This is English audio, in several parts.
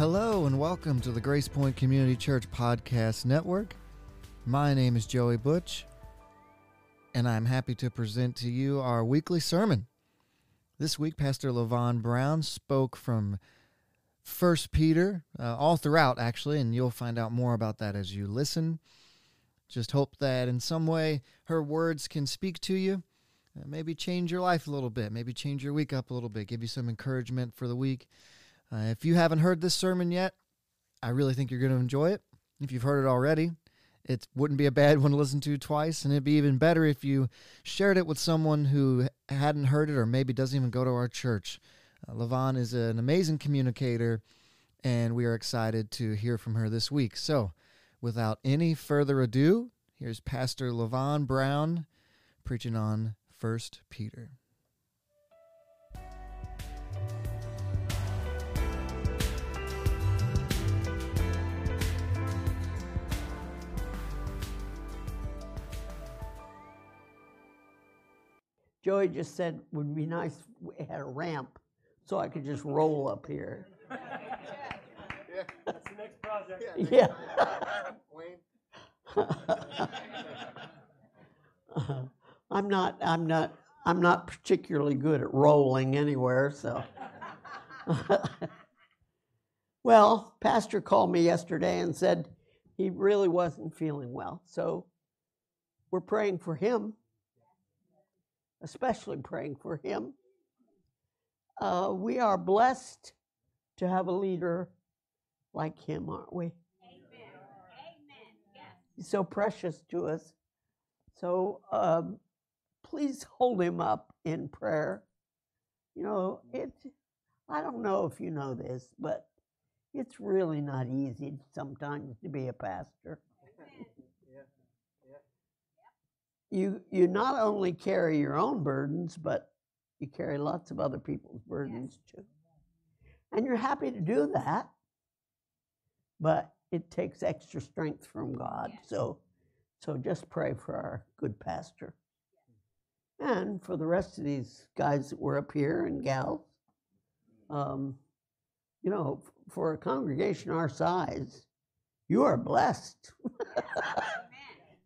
Hello and welcome to the Grace Point Community Church Podcast Network. My name is Joey Butch, and I'm happy to present to you our weekly sermon. This week, Pastor Levon Brown spoke from First Peter, uh, all throughout actually, and you'll find out more about that as you listen. Just hope that in some way her words can speak to you, uh, maybe change your life a little bit, maybe change your week up a little bit, give you some encouragement for the week. Uh, if you haven't heard this sermon yet, I really think you're going to enjoy it. If you've heard it already, it wouldn't be a bad one to listen to twice, and it'd be even better if you shared it with someone who hadn't heard it or maybe doesn't even go to our church. Uh, Levon is an amazing communicator, and we are excited to hear from her this week. So, without any further ado, here's Pastor Levon Brown preaching on First Peter. Joey just said it would be nice if we had a ramp so I could just roll up here. Yeah, that's the next project. Yeah. I'm not I'm not I'm not particularly good at rolling anywhere, so Well, pastor called me yesterday and said he really wasn't feeling well. So we're praying for him especially praying for him. Uh, we are blessed to have a leader like him, aren't we? Amen. Amen. Yes. He's so precious to us. So um, please hold him up in prayer. You know, it. I don't know if you know this, but it's really not easy sometimes to be a pastor. You you not only carry your own burdens, but you carry lots of other people's burdens too. And you're happy to do that, but it takes extra strength from God. So so just pray for our good pastor. And for the rest of these guys that were up here and gals, um, you know, for a congregation our size, you are blessed.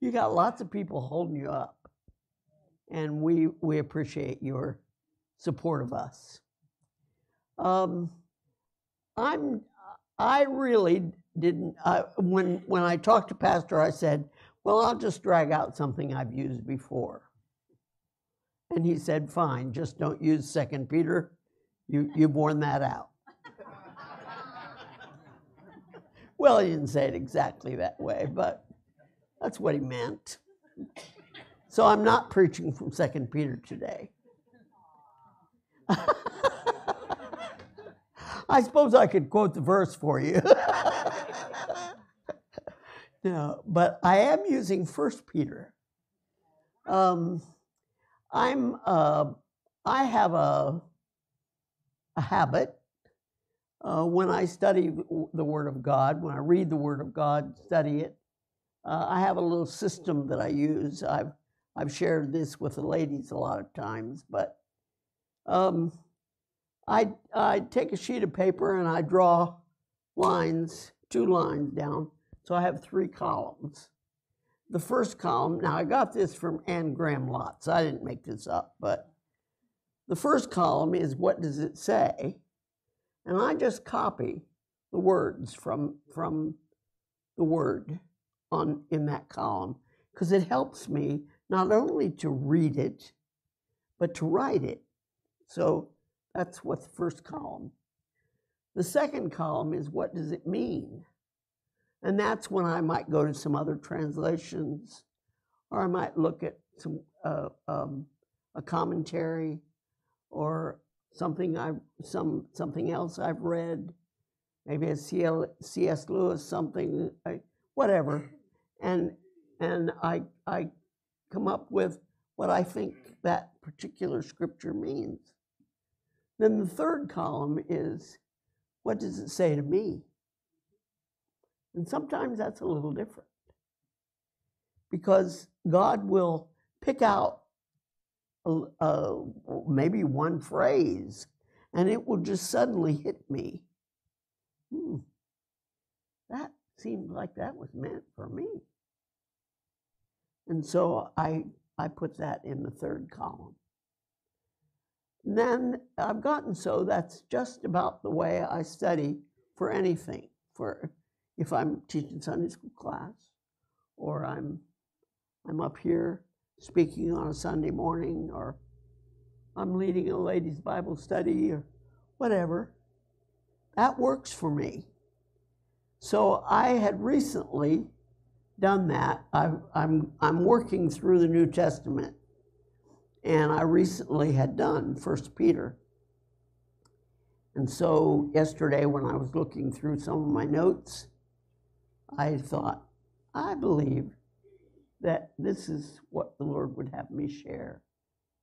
you got lots of people holding you up. And we we appreciate your support of us. Um, i'm i really didn't uh, when when i talked to pastor i said well i'll just drag out something i've used before. And he said fine just don't use second peter. You you've worn that out. Well he didn't say it exactly that way but that's what he meant. So I'm not preaching from Second Peter today. I suppose I could quote the verse for you. no, but I am using First Peter. Um, I'm uh, I have a a habit uh, when I study the Word of God, when I read the Word of God, study it. Uh, I have a little system that I use. I've I've shared this with the ladies a lot of times, but um, I I take a sheet of paper and I draw lines, two lines down. So I have three columns. The first column. Now I got this from Anne Graham Lotz. I didn't make this up, but the first column is what does it say, and I just copy the words from from the word on in that column because it helps me not only to read it but to write it. So that's what the first column. The second column is what does it mean? And that's when i might go to some other translations or i might look at some uh, um, a commentary or something i some something else i've read. Maybe a cs lewis something I, whatever and and I I come up with what I think that particular scripture means. Then the third column is what does it say to me? And sometimes that's a little different because God will pick out a, a, maybe one phrase and it will just suddenly hit me hmm, that seemed like that was meant for me. And so I, I put that in the third column. And then I've gotten so that's just about the way I study for anything. For if I'm teaching Sunday school class, or I'm I'm up here speaking on a Sunday morning, or I'm leading a ladies' Bible study, or whatever. That works for me. So I had recently done that. i I'm, I'm working through the New Testament, and I recently had done First Peter. And so yesterday, when I was looking through some of my notes, I thought, I believe that this is what the Lord would have me share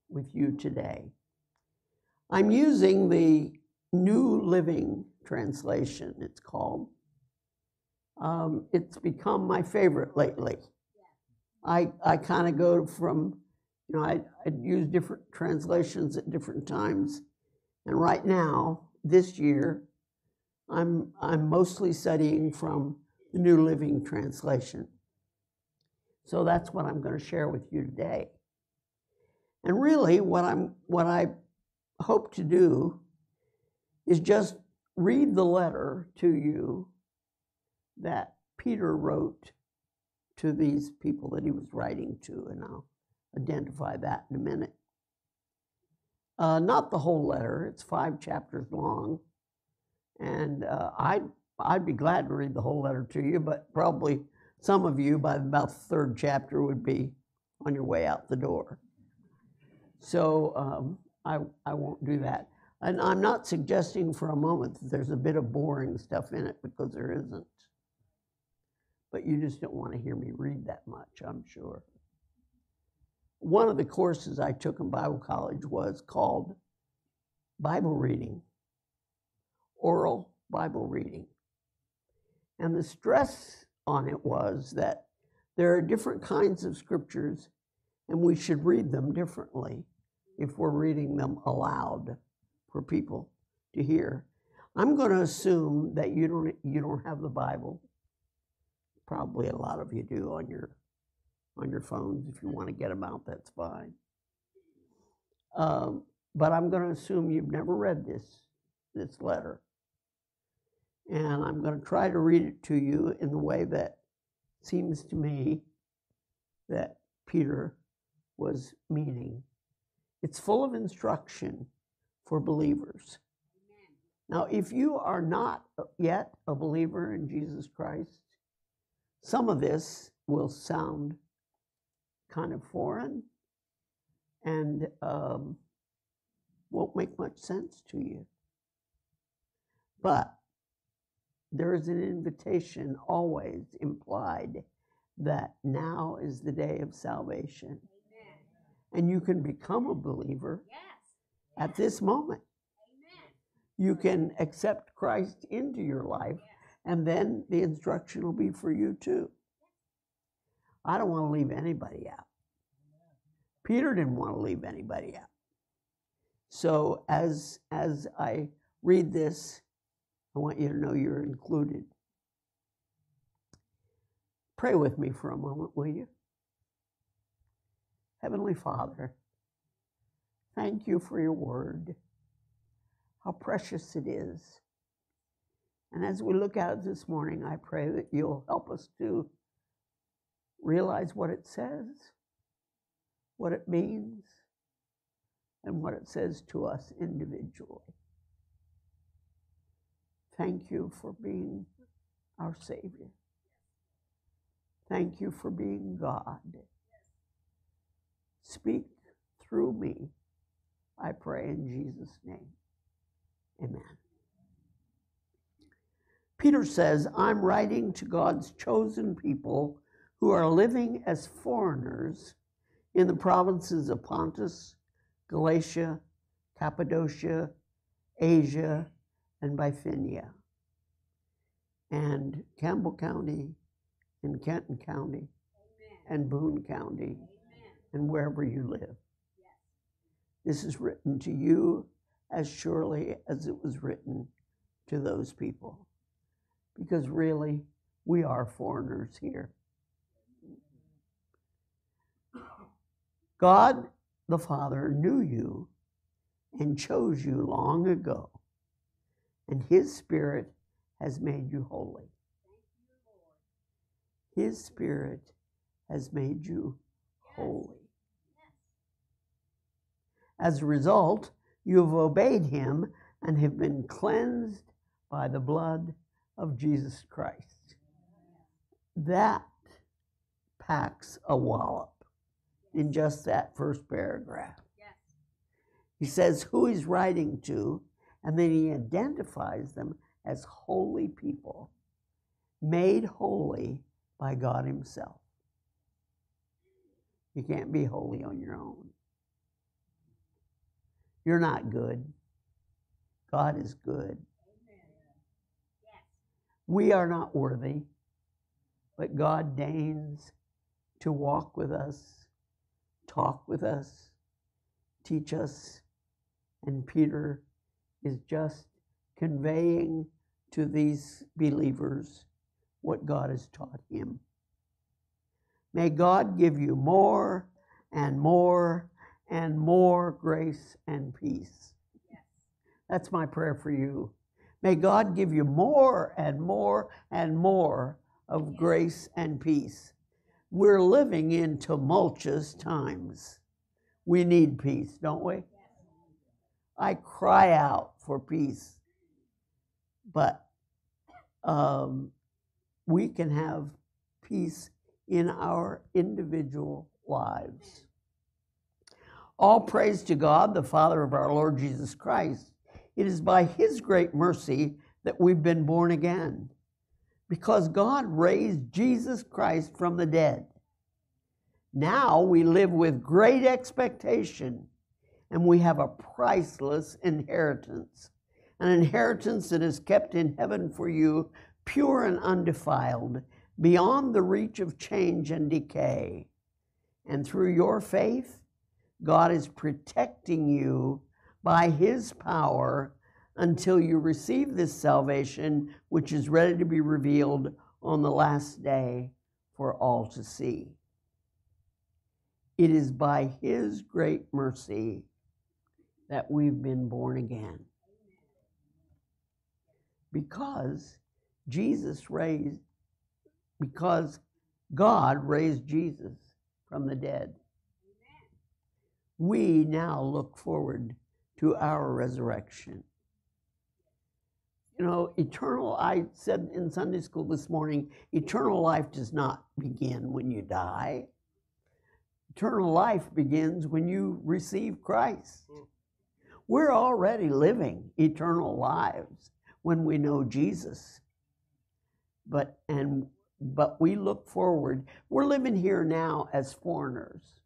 with you today. I'm using the New Living Translation, it's called. Um, it's become my favorite lately. I, I kind of go from, you know, I, I'd use different translations at different times. And right now, this year, I'm, I'm mostly studying from the New Living Translation. So that's what I'm going to share with you today. And really, what, I'm, what I hope to do is just read the letter to you that Peter wrote to these people that he was writing to, and I'll identify that in a minute. Uh, not the whole letter, it's five chapters long. And uh, I'd, I'd be glad to read the whole letter to you, but probably some of you by about the third chapter would be on your way out the door. So um, I, I won't do that. And I'm not suggesting for a moment that there's a bit of boring stuff in it because there isn't. But you just don't want to hear me read that much, I'm sure. One of the courses I took in Bible college was called Bible reading, oral Bible reading. And the stress on it was that there are different kinds of scriptures and we should read them differently if we're reading them aloud for people to hear. I'm going to assume that you don't you don't have the Bible. Probably a lot of you do on your on your phones. If you want to get them out, that's fine. Um, but I'm going to assume you've never read this this letter, and I'm going to try to read it to you in the way that seems to me that Peter was meaning. It's full of instruction for believers. Now, if you are not yet a believer in Jesus Christ, some of this will sound kind of foreign and um, won't make much sense to you. But there is an invitation always implied that now is the day of salvation. Amen. And you can become a believer yes. at this moment. Amen. You can accept Christ into your life, yes. And then the instruction will be for you too. I don't want to leave anybody out. Peter didn't want to leave anybody out. So as as I read this, I want you to know you're included. Pray with me for a moment, will you? Heavenly Father, thank you for your word. How precious it is. And as we look at it this morning, I pray that you'll help us to realize what it says, what it means, and what it says to us individually. Thank you for being our Savior. Thank you for being God. Speak through me, I pray in Jesus' name. Amen. Peter says, I'm writing to God's chosen people who are living as foreigners in the provinces of Pontus, Galatia, Cappadocia, Asia, and Bithynia, and Campbell County, and Kenton County, Amen. and Boone County, Amen. and wherever you live. Yes. This is written to you as surely as it was written to those people. Because really, we are foreigners here. God the Father knew you and chose you long ago, and His Spirit has made you holy. His Spirit has made you holy. As a result, you have obeyed Him and have been cleansed by the blood of Jesus Christ. That packs a wallop in just that first paragraph. Yes. He says who he's writing to, and then he identifies them as holy people, made holy by God Himself. You can't be holy on your own. You're not good. God is good. We are not worthy, but God deigns to walk with us, talk with us, teach us. And Peter is just conveying to these believers what God has taught him. May God give you more and more and more grace and peace. Yes. That's my prayer for you. May God give you more and more and more of grace and peace. We're living in tumultuous times. We need peace, don't we? I cry out for peace. But um, we can have peace in our individual lives. All praise to God, the Father of our Lord Jesus Christ. It is by His great mercy that we've been born again, because God raised Jesus Christ from the dead. Now we live with great expectation, and we have a priceless inheritance, an inheritance that is kept in heaven for you, pure and undefiled, beyond the reach of change and decay. And through your faith, God is protecting you by His power until you receive this salvation, which is ready to be revealed on the last day for all to see. It is by His great mercy that we've been born again. Because Jesus raised, because God raised Jesus from the dead we now look forward to our resurrection. You know, eternal, I said in Sunday school this morning, eternal life does not begin when you die. Eternal life begins when you receive Christ. Hmm. We're already living eternal lives when we know Jesus. But and but we look forward. We're living here now as foreigners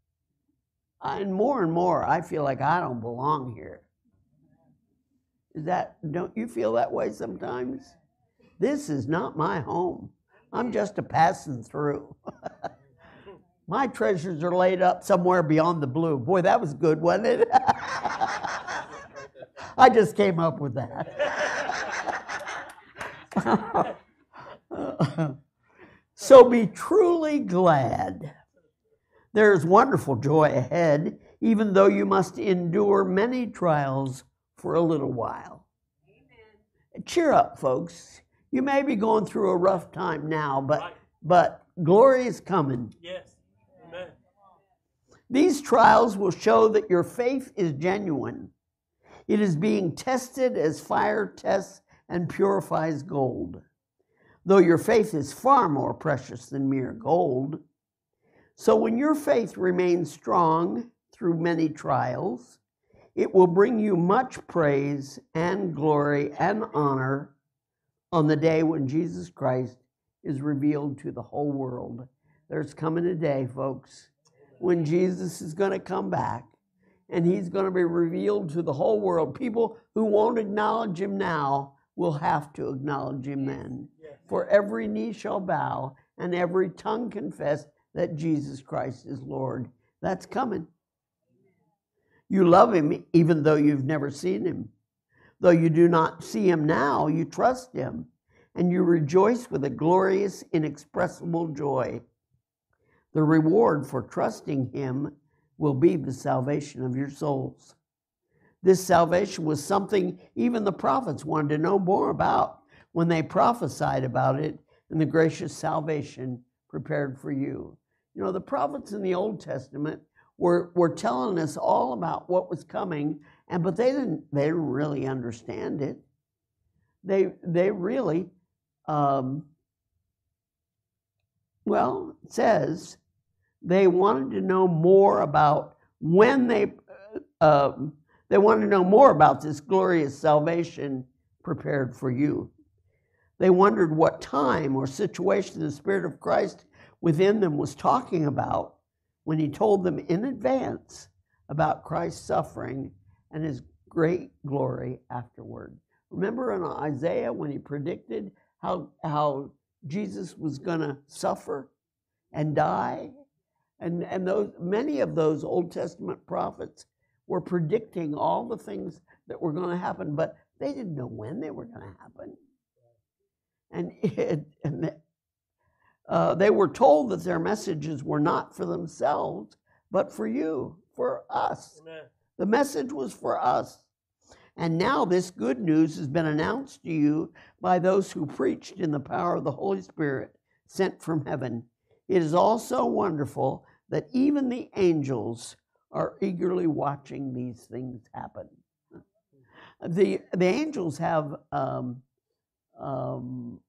and more and more, I feel like I don't belong here. Is that, don't you feel that way sometimes? This is not my home. I'm just a passing through. my treasures are laid up somewhere beyond the blue. Boy, that was good, wasn't it? I just came up with that. so be truly glad there is wonderful joy ahead, even though you must endure many trials for a little while. Amen. Cheer up, folks. You may be going through a rough time now, but Right. but glory is coming. Yes. Amen. These trials will show that your faith is genuine. It is being tested as fire tests and purifies gold. Though your faith is far more precious than mere gold. So when your faith remains strong through many trials, it will bring you much praise and glory and honor on the day when Jesus Christ is revealed to the whole world. There's coming a day, folks, when Jesus is going to come back and he's going to be revealed to the whole world. People who won't acknowledge him now will have to acknowledge him then. For every knee shall bow and every tongue confess that Jesus Christ is Lord. That's coming. You love him even though you've never seen him. Though you do not see him now, you trust him. and you rejoice with a glorious, inexpressible joy. The reward for trusting Him will be the salvation of your souls. This salvation was something even the prophets wanted to know more about when they prophesied about it and the gracious salvation prepared for you. You know, the prophets in the Old Testament were, were telling us all about what was coming, and but they didn't they didn't really understand it. They they really um, well, it says they wanted to know more about when they uh, um, they wanted to know more about this glorious salvation prepared for you. They wondered what time or situation the Spirit of Christ within them was talking about when He told them in advance about Christ's suffering and His great glory afterward. Remember in Isaiah when He predicted how, how Jesus was going to suffer and die? And, and those, many of those Old Testament prophets were predicting all the things that were going to happen, but they didn't know when they were going to happen. And, it, and uh, they were told that their messages were not for themselves, but for you, for us. Amen. The message was for us. And now this good news has been announced to you by those who preached in the power of the Holy Spirit sent from heaven. It is also wonderful that even the angels are eagerly watching these things happen. The, the angels have um, um,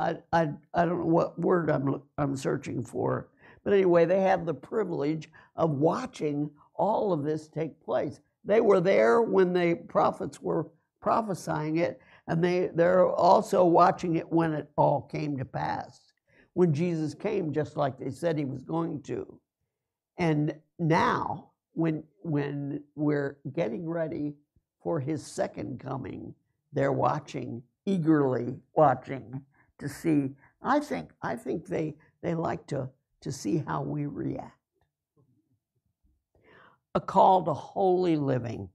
I, I, I don't know what word I'm, I'm searching for, but anyway, they have the privilege of watching all of this take place. They were there when the prophets were prophesying it, and they, they're also watching it when it all came to pass. When Jesus came, just like they said he was going to. And now, when, when we're getting ready for his second coming, they're watching, eagerly watching to see. I think, I think they, they like to, to see how we react a call to holy living.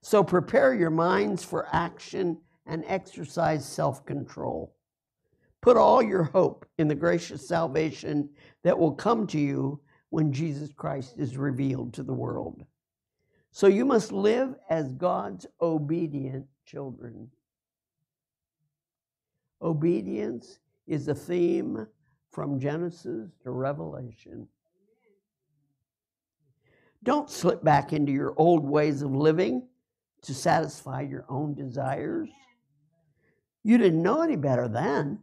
So prepare your minds for action and exercise self control. Put all your hope in the gracious salvation that will come to you when Jesus Christ is revealed to the world. So you must live as God's obedient children. Obedience is a theme from Genesis to Revelation. Don't slip back into your old ways of living to satisfy your own desires. You didn't know any better then,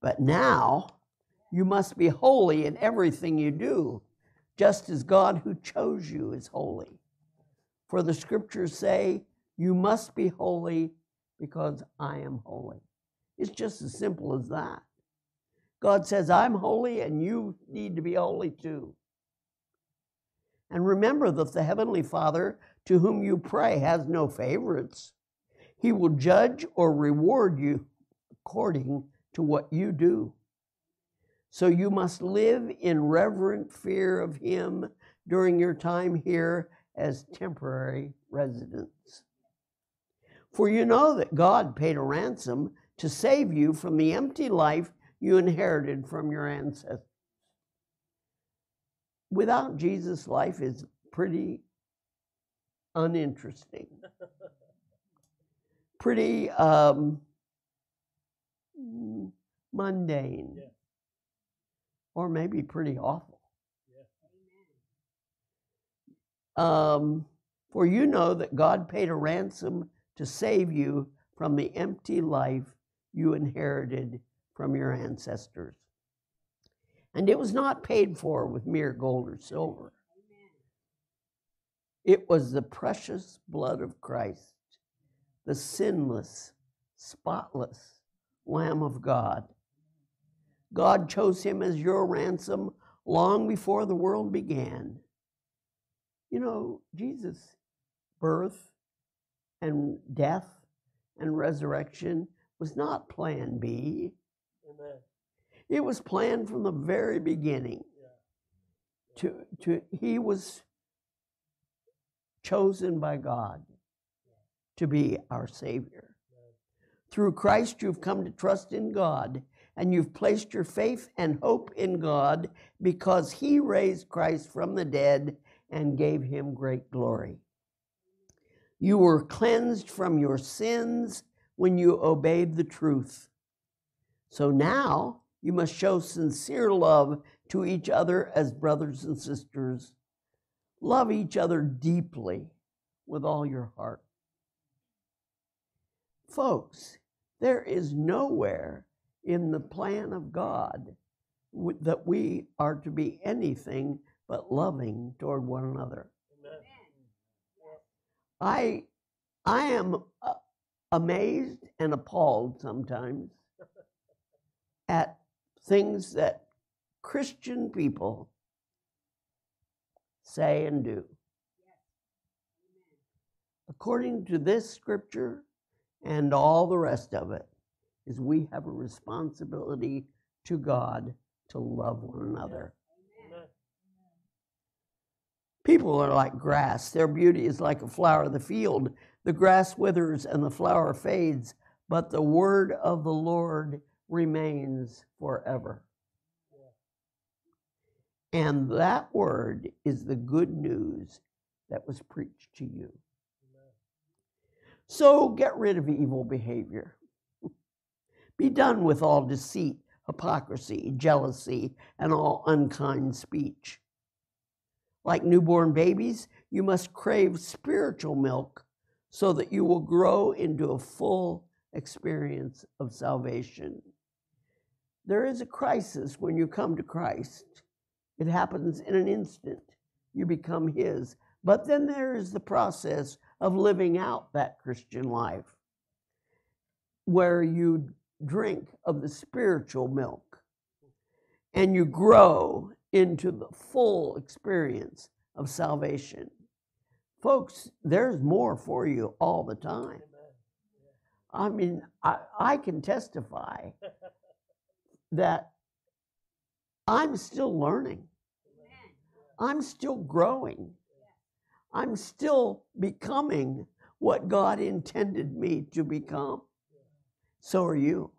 but now you must be holy in everything you do, just as God who chose you is holy. For the scriptures say, You must be holy because I am holy. It's just as simple as that. God says, I'm holy and you need to be holy too. And remember that the Heavenly Father, to whom you pray, has no favorites. He will judge or reward you according to what you do. So you must live in reverent fear of Him during your time here as temporary residents. For you know that God paid a ransom to save you from the empty life you inherited from your ancestors without Jesus, life is pretty uninteresting, pretty um, mundane, yeah. or maybe pretty awful. Yeah. Um, for you know that God paid a ransom to save you from the empty life you inherited from your ancestors. And it was not paid for with mere gold or silver. It was the precious blood of Christ, the sinless, spotless Lamb of God. God chose him as your ransom long before the world began. You know, Jesus' birth and death and resurrection was not plan B. Amen. It was planned from the very beginning. To, to, he was chosen by God to be our Savior. Through Christ, you've come to trust in God, and you've placed your faith and hope in God because He raised Christ from the dead and gave Him great glory. You were cleansed from your sins when you obeyed the truth. So now you must show sincere love to each other as brothers and sisters. Love each other deeply with all your heart. Folks, there is nowhere in the plan of God that we are to be anything but loving toward one another. Amen. I I am amazed and appalled sometimes at things that Christian people say and do. According to this scripture and all the rest of it, is we have a responsibility to God to love one another. People are like grass. Their beauty is like a flower of the field. The grass withers and the flower fades, but the word of the Lord remains forever. And that word is the good news that was preached to you. So get rid of evil behavior. Be done with all deceit, hypocrisy, jealousy, and all unkind speech. Like newborn babies, you must crave spiritual milk so that you will grow into a full experience of salvation. There is a crisis when you come to Christ. It happens in an instant. You become His. But then there is the process of living out that Christian life where you drink of the spiritual milk and you grow into the full experience of salvation. Folks, there's more for you all the time. I mean, I, I can testify that I'm still learning. I'm still growing. I'm still becoming what God intended me to become. So are you.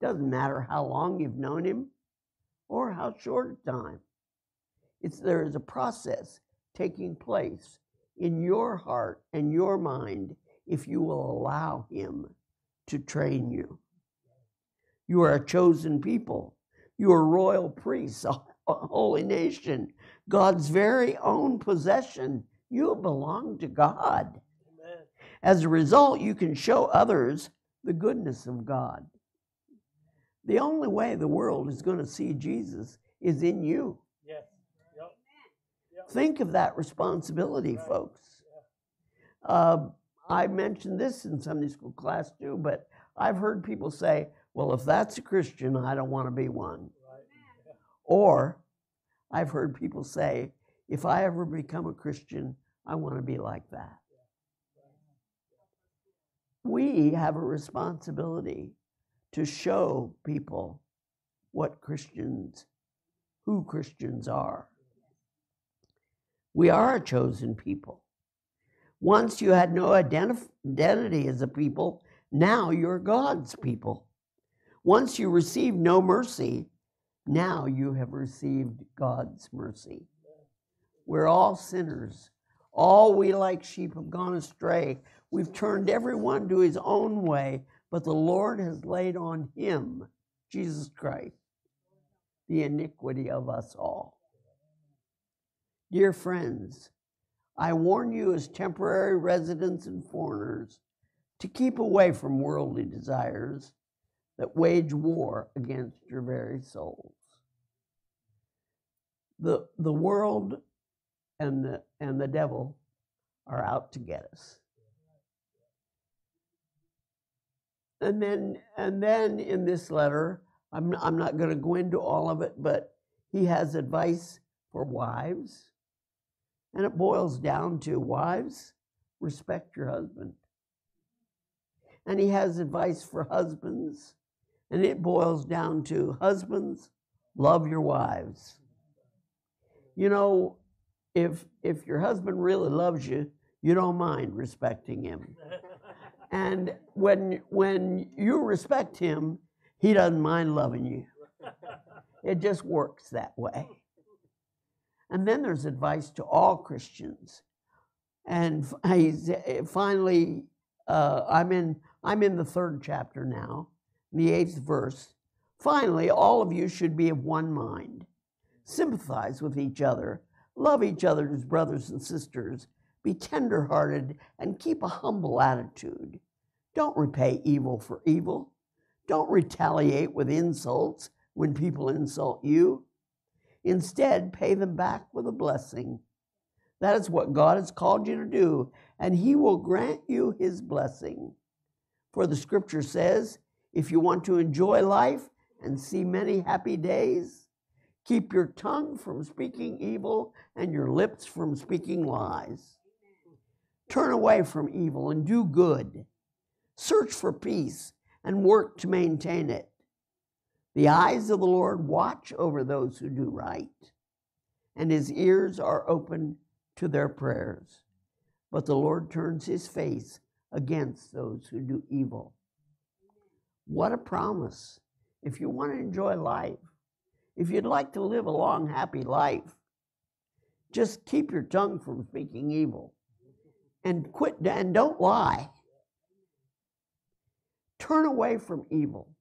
Doesn't matter how long you've known Him or how short a time. It's there is a process taking place in your heart and your mind if you will allow Him to train you. You are a chosen people. You are royal priests, a holy nation, God's very own possession. You belong to God. Amen. As a result, you can show others the goodness of God. The only way the world is going to see Jesus is in you. Think of that responsibility, folks. Uh, I mentioned this in Sunday school class too, but I've heard people say, well, if that's a Christian, I don't want to be one. Or I've heard people say, if I ever become a Christian, I want to be like that. We have a responsibility to show people what Christians, who Christians are. We are a chosen people. Once you had no identif- identity as a people, now you're God's people. Once you received no mercy, now you have received God's mercy. We're all sinners. All we like sheep have gone astray. We've turned everyone to his own way, but the Lord has laid on him, Jesus Christ, the iniquity of us all. Dear friends, I warn you as temporary residents and foreigners to keep away from worldly desires that wage war against your very souls. The, the world and the, and the devil are out to get us. And then, and then in this letter, I'm, I'm not going to go into all of it, but he has advice for wives. And it boils down to wives, respect your husband. And he has advice for husbands, and it boils down to husbands, love your wives. You know, if if your husband really loves you, you don't mind respecting him. And when, when you respect him, he doesn't mind loving you. It just works that way. And then there's advice to all Christians. And finally, uh, I'm in I'm in the third chapter now, the eighth verse. Finally, all of you should be of one mind. Sympathize with each other, love each other as brothers and sisters, be tenderhearted, and keep a humble attitude. Don't repay evil for evil. Don't retaliate with insults when people insult you. Instead, pay them back with a blessing. That is what God has called you to do, and He will grant you His blessing. For the scripture says, if you want to enjoy life and see many happy days, keep your tongue from speaking evil and your lips from speaking lies. Turn away from evil and do good. Search for peace and work to maintain it. The eyes of the Lord watch over those who do right, and his ears are open to their prayers. But the Lord turns his face against those who do evil. What a promise. If you want to enjoy life, if you'd like to live a long, happy life, just keep your tongue from speaking evil and quit and don't lie. Turn away from evil.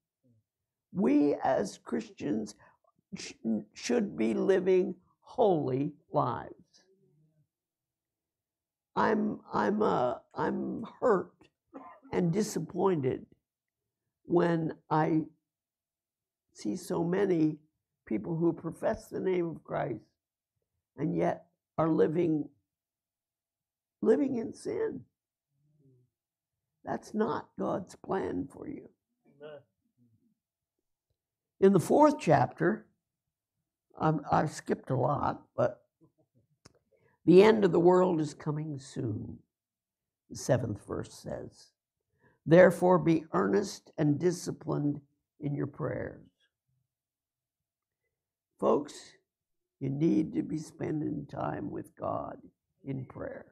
We as Christians sh- should be living holy lives. I'm I'm uh, I'm hurt and disappointed when I see so many people who profess the name of Christ and yet are living living in sin. That's not God's plan for you. In the fourth chapter, i have skipped a lot, but the end of the world is coming soon, the seventh verse says. Therefore, be earnest and disciplined in your prayers. Folks, you need to be spending time with God in prayer.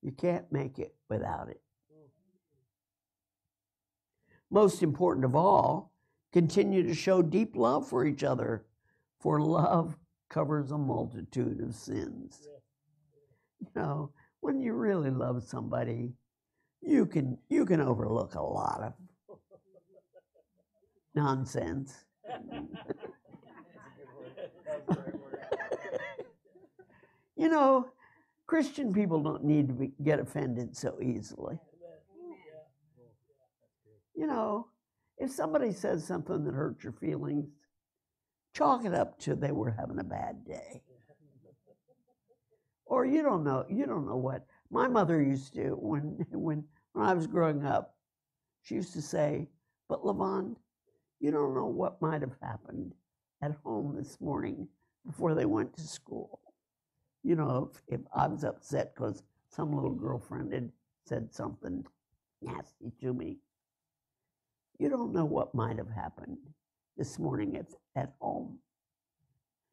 You can't make it without it. Mm-hmm. Most important of all, continue to show deep love for each other, for love covers a multitude of sins. You know, when you really love somebody, you can you can overlook a lot of nonsense. you know, Christian people don't need to be, get offended so easily. You know, if somebody says something that hurts your feelings, chalk it up to they were having a bad day. Or you don't know, you don't know what. My mother used to, when, when, when I was growing up, she used to say, But Levon, you don't know what might have happened at home this morning before they went to school. You know, if, if I was upset because some little girlfriend had said something nasty to me, you don't know what might have happened this morning at, at home.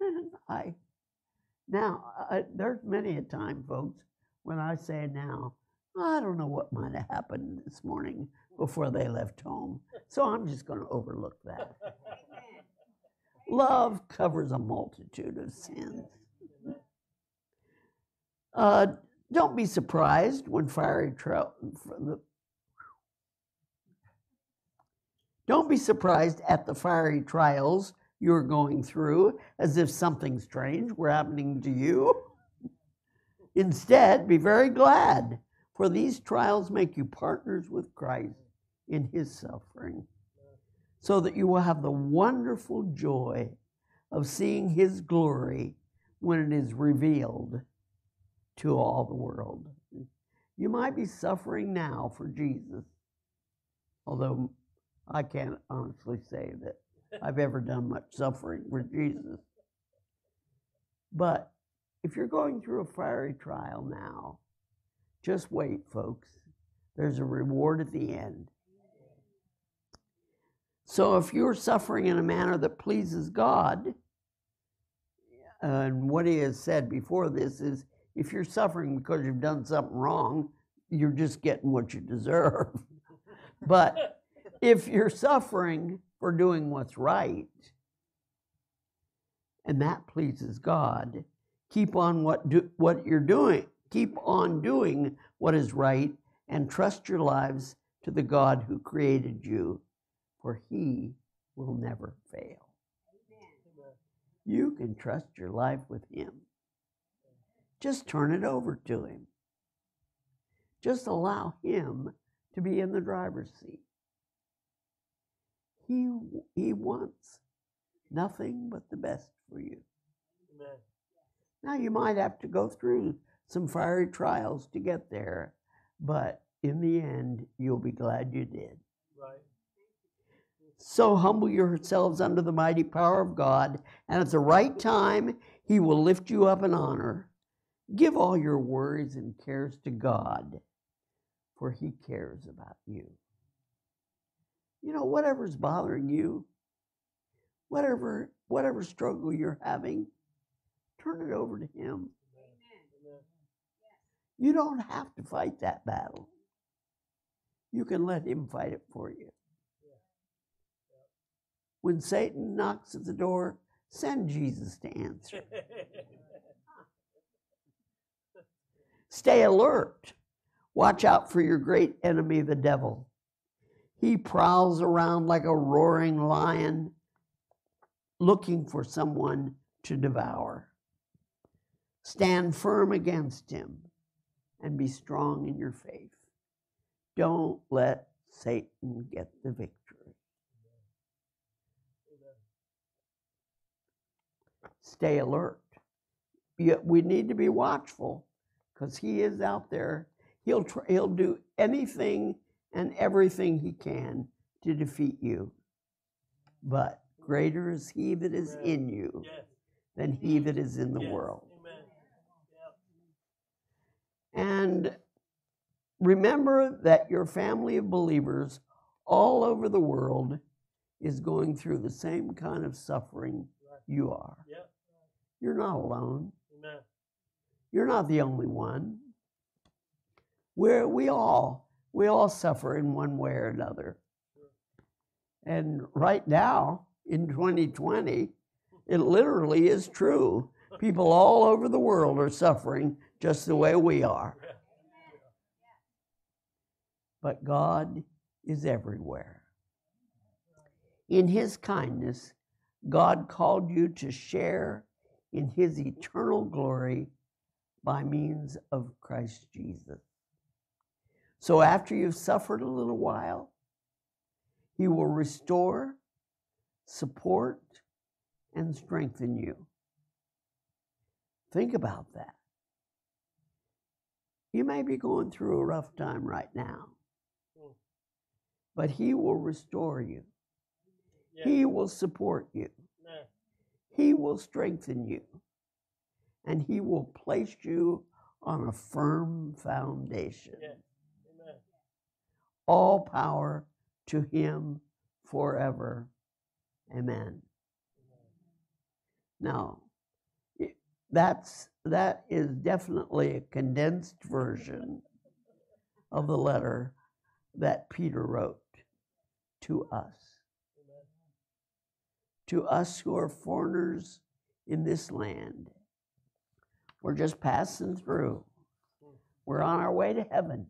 And I, now, I, there's many a time, folks, when I say now, I don't know what might have happened this morning before they left home. So I'm just going to overlook that. Love covers a multitude of sins. Uh, don't be surprised when fiery trial, don't be surprised at the fiery trials you're going through as if something strange were happening to you. Instead, be very glad, for these trials make you partners with Christ in his suffering, so that you will have the wonderful joy of seeing his glory when it is revealed to all the world. You might be suffering now for Jesus, although I can't honestly say that I've ever done much suffering for Jesus. But if you're going through a fiery trial now, just wait, folks. There's a reward at the end. So if you're suffering in a manner that pleases God, and what he has said before this is if you're suffering because you've done something wrong, you're just getting what you deserve. but if you're suffering for doing what's right, and that pleases God, keep on what do, what you're doing. Keep on doing what is right and trust your lives to the God who created you, for he will never fail. You can trust your life with him. Just turn it over to him. Just allow him to be in the driver's seat. He, he wants nothing but the best for you. Amen. Now, you might have to go through some fiery trials to get there, but in the end, you'll be glad you did. Right. So humble yourselves under the mighty power of God, and at the right time, He will lift you up in honor. Give all your worries and cares to God, for He cares about you. You know, whatever's bothering you, whatever whatever struggle you're having, turn it over to Him. Amen. You don't have to fight that battle. You can let Him fight it for you. When Satan knocks at the door, send Jesus to answer. Stay alert. Watch out for your great enemy, the devil. He prowls around like a roaring lion, looking for someone to devour. Stand firm against him and be strong in your faith. Don't let Satan get the victory. Stay alert. We need to be watchful because he is out there. He'll try, he'll do anything and everything he can to defeat you. But greater is he that is in you Yes. than he that is in the yes. world. Yep. And remember that your family of believers all over the world is going through the same kind of suffering Right. you are. Yep. You're not alone. Amen. You're not the only one. We're, we all we all suffer in one way or another. And right now in 2020, it literally is true. People all over the world are suffering just the way we are. But God is everywhere. In His kindness, God called you to share in His eternal glory by means of Christ Jesus. So after you've suffered a little while, He will restore, support, and strengthen you. Think about that. You may be going through a rough time right now, Mm. but He will restore you. Yeah. He will support you. Amen. He will strengthen you. And He will place you on a firm foundation. Yes. All power to Him forever. Amen. Now, that's that is definitely a condensed version of the letter that Peter wrote to us. To us who are foreigners in this land. We're just passing through. We're on our way to heaven.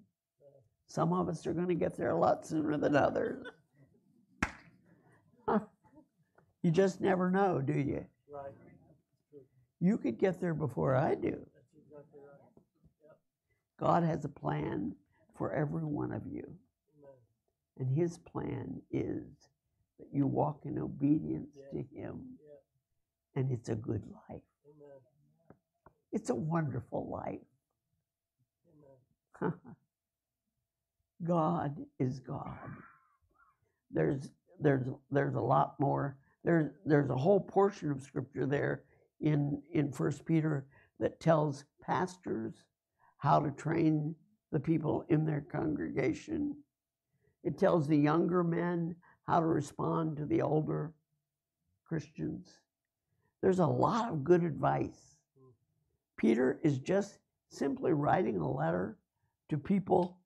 Some of us are going to get there a lot sooner than others. You just never know, do you? Right. You could get there before I do. Exactly right. God has a plan for every one of you. Amen. And his plan is that you walk in obedience to him, Yeah. and it's a good life. Amen. It's a wonderful life. God is God. There's there's there's a lot more. There's there's a whole portion of scripture there in in First Peter that tells pastors how to train the people in their congregation. It tells the younger men how to respond to the older Christians. There's a lot of good advice. Hmm. Peter is just simply writing a letter to people,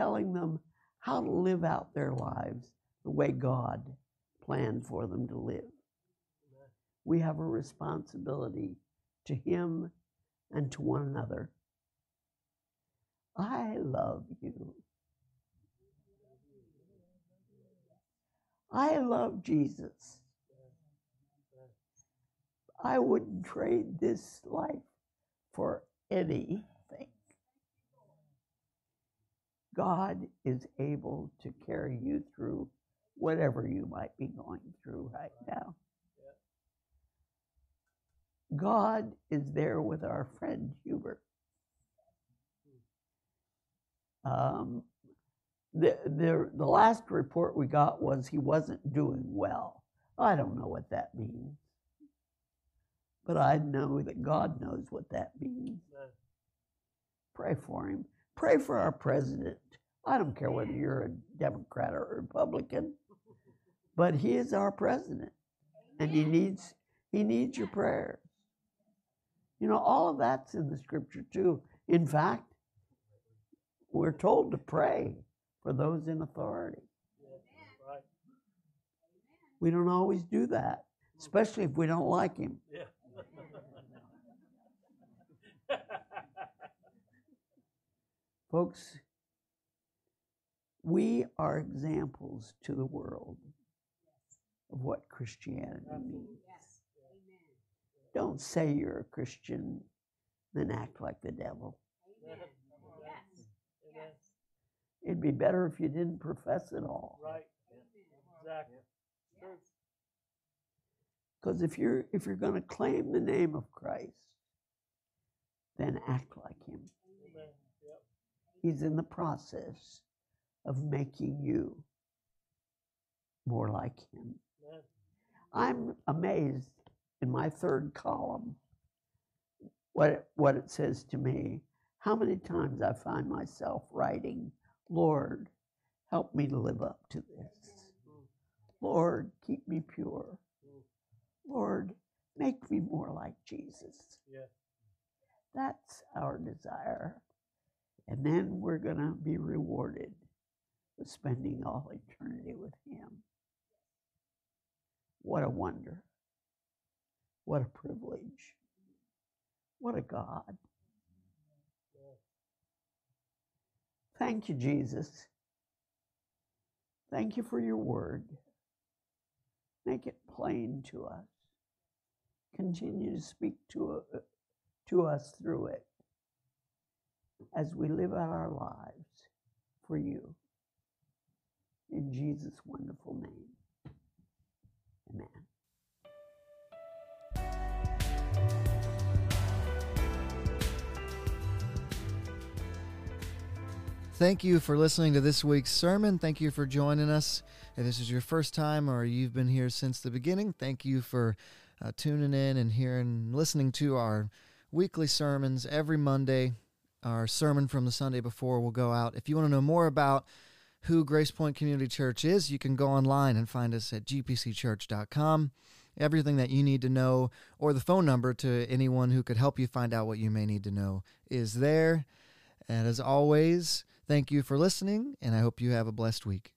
telling them how to live out their lives the way God planned for them to live. We have a responsibility to Him and to one another. I love you. I love Jesus. I wouldn't trade this life for anything. God is able to carry you through whatever you might be going through right now. God is there with our friend Hubert. Um, the, the, the last report we got was he wasn't doing well. I don't know what that means. But I know that God knows what that means. Pray for him. Pray for our president. I don't care whether you're a Democrat or a Republican, but he is our president. And he needs he needs your prayers. You know, all of that's in the scripture too. In fact, we're told to pray for those in authority. We don't always do that, mm-hmm. especially if we don't like him. Yeah. Folks, we are examples to the world of what Christianity means. Yes. Don't say you're a Christian, then act like the devil. Amen. Yes. It'd be better if you didn't profess it all. Right. Exactly. Because if you're if you're going to claim the name of Christ, then act like him. He's in the process of making you more like him. I'm amazed in my third column what it, what it says to me. How many times I find myself writing, Lord, help me to live up to this. Mm-hmm. Lord, keep me pure. Mm. Lord, make me more like Jesus. Yeah. That's our desire. And then we're going to be rewarded with spending all eternity with Him. What a wonder. What a privilege. What a God. Thank you, Jesus. Thank you for your word. Make it plain to us. Continue to speak to, uh, to us through it as we live out our lives for you. In Jesus' wonderful name. Amen. Thank you for listening to this week's sermon. Thank you for joining us. If this is your first time or you've been here since the beginning, thank you for uh, tuning in and hearing, listening to our weekly sermons every Monday. Our sermon from the Sunday before will go out. If you want to know more about who Grace Point Community Church is, you can go online and find us at gpcchurch.com. Everything that you need to know, or the phone number to anyone who could help you find out what you may need to know, is there. And as always, thank you for listening, and I hope you have a blessed week.